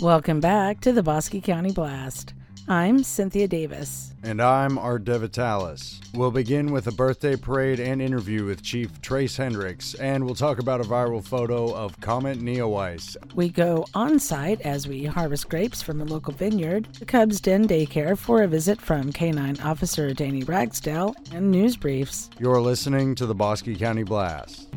Welcome back to the Bosque County Blast. I'm Cynthia Davis. And I'm Art DeVitalis. We'll begin with a birthday parade and interview with Chief Trace Hendricks, and we'll talk about a viral photo of Comet Neowise. We go on site as we harvest grapes from a local vineyard, the Cubs Den Daycare for a visit from K9 Officer Danny Ragsdale, and news briefs. You're listening to the Bosque County Blast.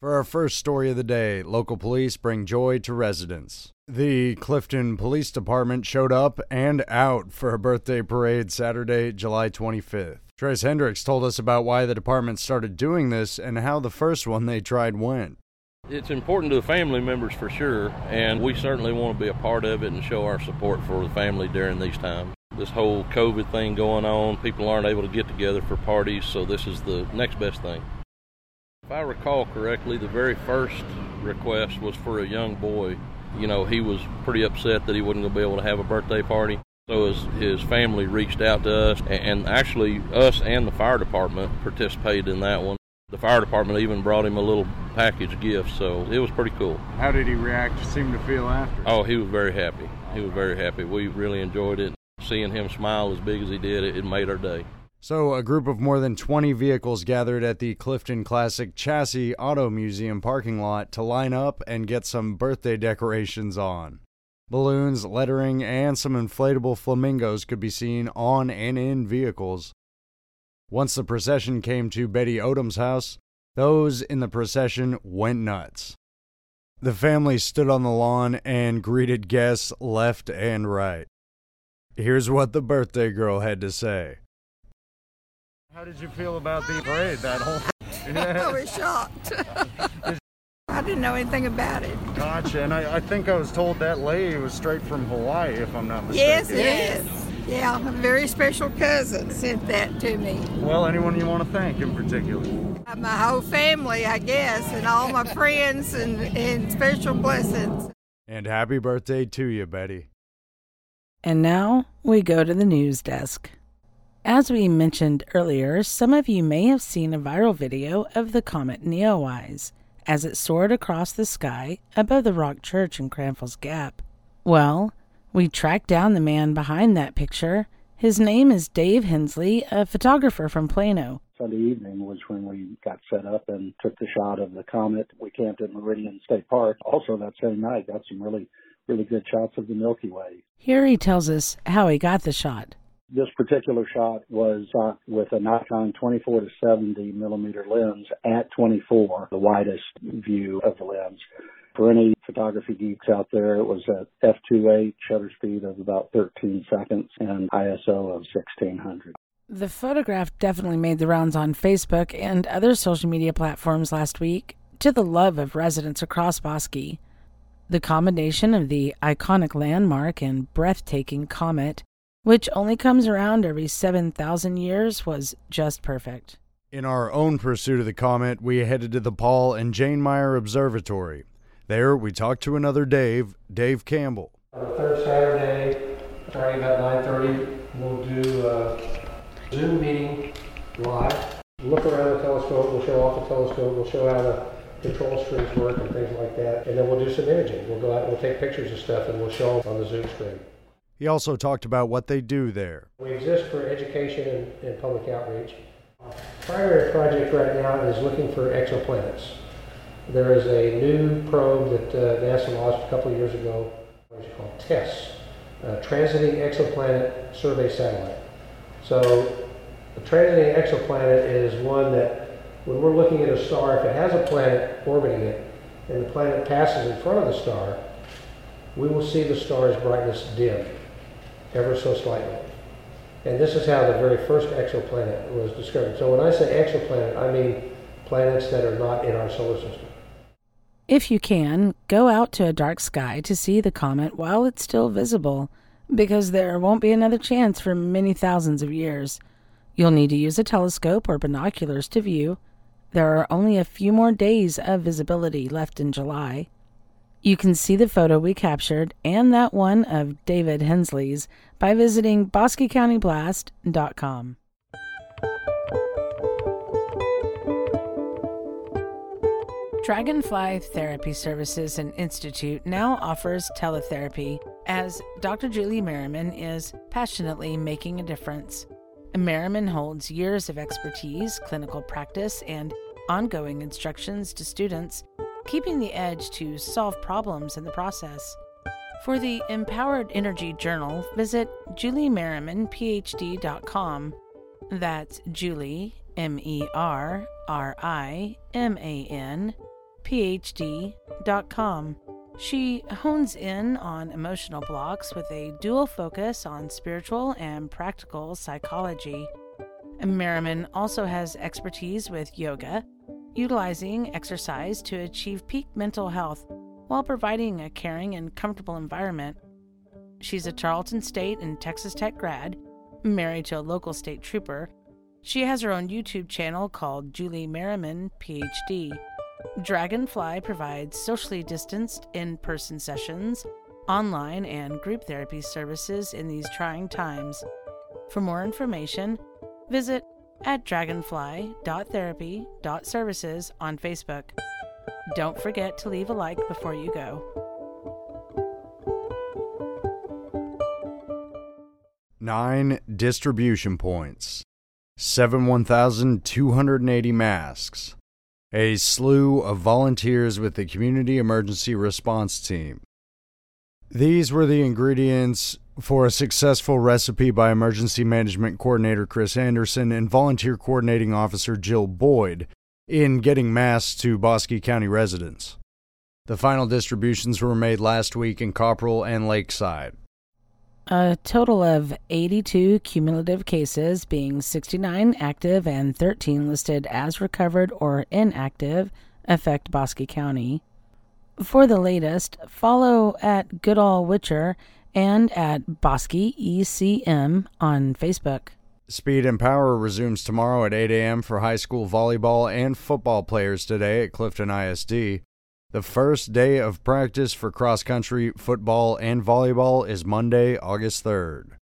For our first story of the day, local police bring joy to residents. The Clifton Police Department showed up and out for a birthday parade Saturday, July 25th. Trace Hendricks told us about why the department started doing this and how the first one they tried went. It's important to the family members for sure, and we certainly want to be a part of it and show our support for the family during these times. This whole COVID thing going on, people aren't able to get together for parties, so this is the next best thing. If I recall correctly, the very first request was for a young boy you know, he was pretty upset that he wasn't going to be able to have a birthday party. So his, his family reached out to us, and actually, us and the fire department participated in that one. The fire department even brought him a little package gift, so it was pretty cool. How did he react, seem to feel after? Oh, he was very happy. He was very happy. We really enjoyed it. Seeing him smile as big as he did, it, it made our day. So, a group of more than 20 vehicles gathered at the Clifton Classic Chassis Auto Museum parking lot to line up and get some birthday decorations on. Balloons, lettering, and some inflatable flamingos could be seen on and in vehicles. Once the procession came to Betty Odom's house, those in the procession went nuts. The family stood on the lawn and greeted guests left and right. Here's what the birthday girl had to say. How did you feel about the parade? That whole. thing? I was shocked. I didn't know anything about it. Gotcha. And I, I, think I was told that lady was straight from Hawaii, if I'm not mistaken. Yes, yes. Yeah, a very special cousin sent that to me. Well, anyone you want to thank in particular? Uh, my whole family, I guess, and all my friends, and, and special blessings. And happy birthday to you, Betty. And now we go to the news desk. As we mentioned earlier, some of you may have seen a viral video of the comet Neowise as it soared across the sky above the Rock Church in Cranfill's Gap. Well, we tracked down the man behind that picture. His name is Dave Hensley, a photographer from Plano. Sunday evening was when we got set up and took the shot of the comet. We camped at Meridian State Park. Also that same night, got some really, really good shots of the Milky Way. Here he tells us how he got the shot. This particular shot was shot with a Nikon 24 to 70 millimeter lens at 24, the widest view of the lens. For any photography geeks out there, it was a f2.8 shutter speed of about 13 seconds and ISO of 1600. The photograph definitely made the rounds on Facebook and other social media platforms last week to the love of residents across Bosque. The combination of the iconic landmark and breathtaking comet which only comes around every 7,000 years, was just perfect. In our own pursuit of the comet, we headed to the Paul and Jane Meyer Observatory. There, we talked to another Dave, Dave Campbell. On the third Saturday, starting about 9.30, we'll do a Zoom meeting live. Look around the telescope, we'll show off the telescope, we'll show how the control screens work and things like that. And then we'll do some imaging. We'll go out and we'll take pictures of stuff and we'll show them on the Zoom screen. He also talked about what they do there. We exist for education and, and public outreach. Our primary project right now is looking for exoplanets. There is a new probe that uh, NASA launched a couple of years ago, called? TESS, Transiting Exoplanet Survey Satellite. So, a transiting exoplanet is one that, when we're looking at a star, if it has a planet orbiting it, and the planet passes in front of the star, we will see the star's brightness dim ever so slightly. And this is how the very first exoplanet was discovered. So when I say exoplanet, I mean planets that are not in our solar system. If you can, go out to a dark sky to see the comet while it's still visible, because there won't be another chance for many thousands of years. You'll need to use a telescope or binoculars to view. There are only a few more days of visibility left in July. You can see the photo we captured and that one of David Hensley's by visiting bosquecountyblast.com. Dragonfly Therapy Services and Institute now offers teletherapy as Dr. Julie Merriman is passionately making a difference. Merriman holds years of expertise, clinical practice, and ongoing instructions to students, keeping the edge to solve problems in the process. For the Empowered Energy Journal, visit juliemerrimanphd.com. That's Julie, M E R R I M A N, PhD.com. She hones in on emotional blocks with a dual focus on spiritual and practical psychology. Merriman also has expertise with yoga, utilizing exercise to achieve peak mental health while providing a caring and comfortable environment. She's a Tarleton State and Texas Tech grad, married to a local state trooper. She has her own YouTube channel called Julie Merriman, PhD. Dragonfly provides socially distanced in person sessions, online, and group therapy services in these trying times. For more information, visit at dragonfly.therapy.services on Facebook. Don't forget to leave a like before you go. Nine distribution points, seven 1,280 masks, a slew of volunteers with the Community Emergency Response Team. These were the ingredients for a successful recipe by Emergency Management Coordinator Chris Anderson and Volunteer Coordinating Officer Jill Boyd in getting masks to Bosque County residents. The final distributions were made last week in Kopperl and Lakeside. A total of 82 cumulative cases, being 69 active and 13 listed as recovered or inactive, affect Bosque County. For the latest, follow at Goodall Witcher and at Bosque ECM on Facebook. Speed and Power resumes tomorrow at 8 a.m. for high school volleyball and football players today at Clifton ISD. The first day of practice for cross country, football, and volleyball is Monday, August 3rd.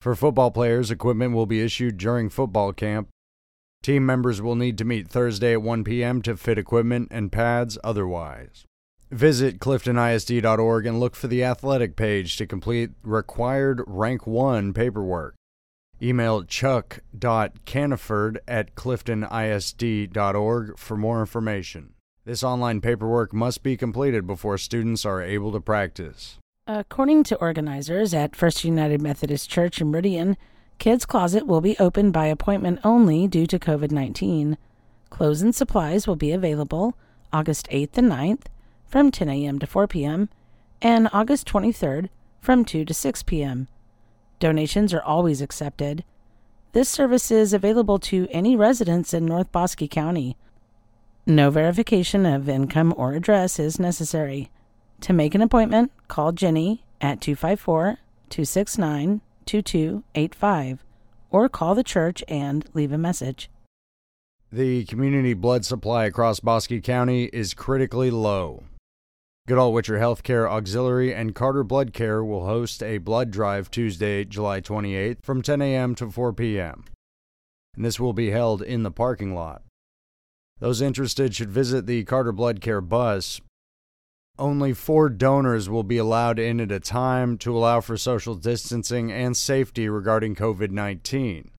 For football players, equipment will be issued during football camp. Team members will need to meet Thursday at 1 p.m. to fit equipment and pads otherwise. Visit cliftonisd.org and look for the athletic page to complete required Rank 1 paperwork. Email chuck.caniford at cliftonisd.org for more information. This online paperwork must be completed before students are able to practice. According to organizers at First United Methodist Church in Meridian, Kids Closet will be open by appointment only due to COVID 19. Clothes and supplies will be available August 8th and 9th from 10 a.m. to 4 p.m. and August 23rd from 2 to 6 p.m. Donations are always accepted. This service is available to any residents in North Bosque County. No verification of income or address is necessary. To make an appointment, call Jenny at 254 269 2285 or call the church and leave a message. The community blood supply across Bosque County is critically low. Goodall Witcher Healthcare Auxiliary and Carter Blood Care will host a blood drive Tuesday, July 28th from 10 a.m. to 4 p.m. And this will be held in the parking lot. Those interested should visit the Carter Blood Care bus. Only four donors will be allowed in at a time to allow for social distancing and safety regarding COVID 19.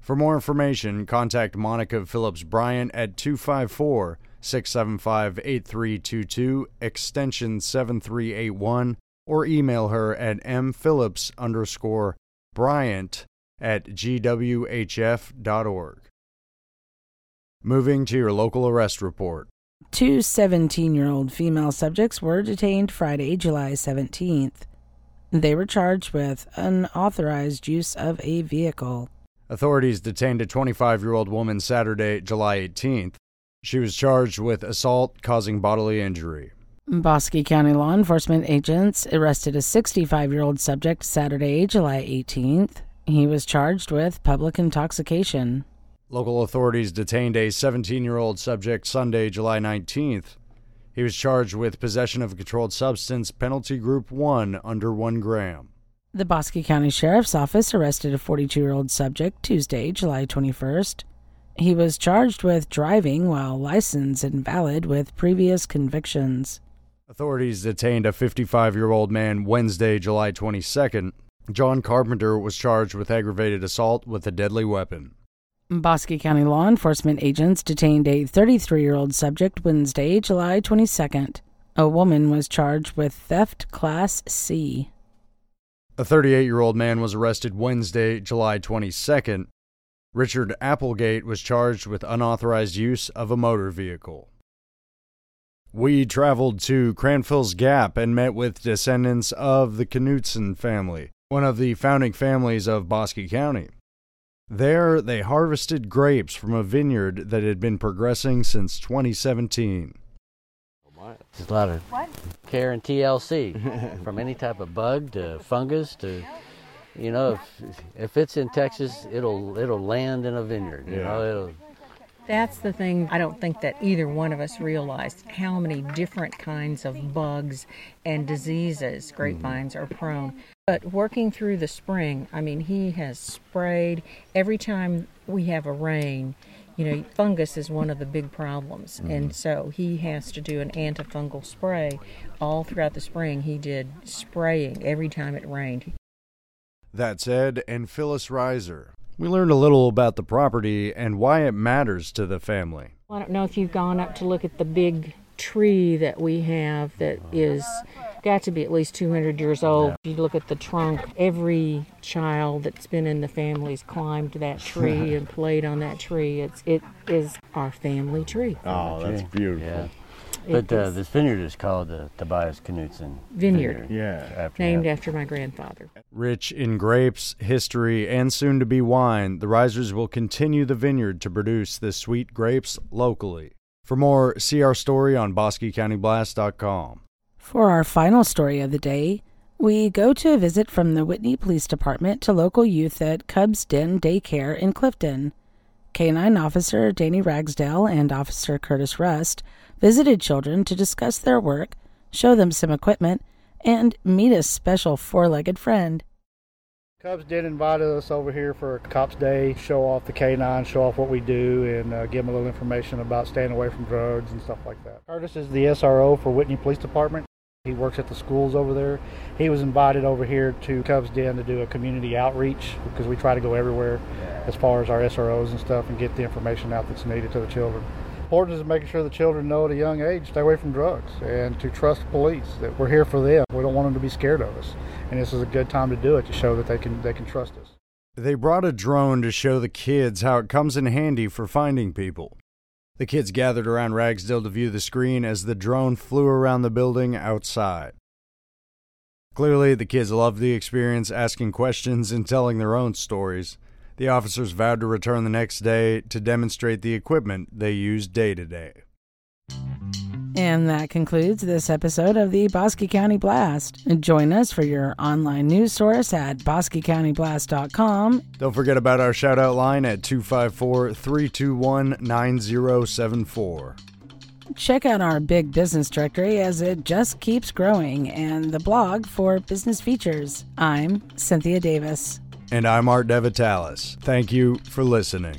For more information, contact Monica Phillips Bryant at 254 675 8322, extension 7381, or email her at mphillips underscore Bryant at gwhf.org. Moving to your local arrest report. Two 17 year old female subjects were detained Friday, July 17th. They were charged with unauthorized use of a vehicle. Authorities detained a 25 year old woman Saturday, July 18th. She was charged with assault causing bodily injury. Bosque County law enforcement agents arrested a 65 year old subject Saturday, July 18th. He was charged with public intoxication. Local authorities detained a 17 year old subject Sunday, July 19th. He was charged with possession of a controlled substance, penalty group 1, under 1 gram. The Bosque County Sheriff's Office arrested a 42 year old subject Tuesday, July 21st. He was charged with driving while license invalid with previous convictions. Authorities detained a 55 year old man Wednesday, July 22nd. John Carpenter was charged with aggravated assault with a deadly weapon. Bosque County law enforcement agents detained a 33 year old subject Wednesday, July 22nd. A woman was charged with theft class C. A 38 year old man was arrested Wednesday, July 22nd. Richard Applegate was charged with unauthorized use of a motor vehicle. We traveled to Cranfill's Gap and met with descendants of the Knutson family, one of the founding families of Bosque County. There, they harvested grapes from a vineyard that had been progressing since 2017. There's a lot of care and TLC, from any type of bug to fungus to, you know, if, if it's in Texas, it'll it'll land in a vineyard. You know, it'll That's the thing I don't think that either one of us realized how many different kinds of bugs and diseases grapevines mm-hmm. are prone. But working through the spring, I mean, he has sprayed every time we have a rain. You know, fungus is one of the big problems, and mm-hmm. so he has to do an antifungal spray all throughout the spring. He did spraying every time it rained. That's Ed and Phyllis Reiser. We learned a little about the property and why it matters to the family. I don't know if you've gone up to look at the big tree that we have that is got to be at least 200 years old. If you look at the trunk, every child that's been in the family's climbed that tree and played on that tree. It's it is our family tree. Oh, that's beautiful. yeah. It But uh, this vineyard is called the Tobias Knudsen Vineyard. Yeah. After named him. after my grandfather. Rich in grapes, history, and soon to be wine, the Risers will continue the vineyard to produce the sweet grapes locally. For more, see our story on BosqueCountyBlast.com. For our final story of the day, we go to a visit from the Whitney Police Department to local youth at Cubs Den Daycare in Clifton. K9 Officer Danny Ragsdale and Officer Curtis Rust visited children to discuss their work, show them some equipment, and meet a special four legged friend. Cubs did invite us over here for Cops Day, show off the K9, show off what we do, and uh, give them a little information about staying away from drugs and stuff like that. Curtis is the SRO for Whitney Police Department. He works at the schools over there. He was invited over here to Cubs Den to do a community outreach because we try to go everywhere as far as our SROs and stuff and get the information out that's needed to the children. Important is making sure the children know at a young age stay away from drugs and to trust police that we're here for them. We don't want them to be scared of us, and this is a good time to do it to show that they can they can trust us. They brought a drone to show the kids how it comes in handy for finding people. The kids gathered around Ragsdale to view the screen as the drone flew around the building outside. Clearly, the kids loved the experience, asking questions and telling their own stories. The officers vowed to return the next day to demonstrate the equipment they use day to day. And that concludes this episode of the Bosque County Blast. Join us for your online news source at bosquecountyblast.com Don't forget about our shout out line at 254 321 9074. Check out our big business directory as it just keeps growing and the blog for business features. I'm Cynthia Davis. And I'm Art Devitalis. Thank you for listening.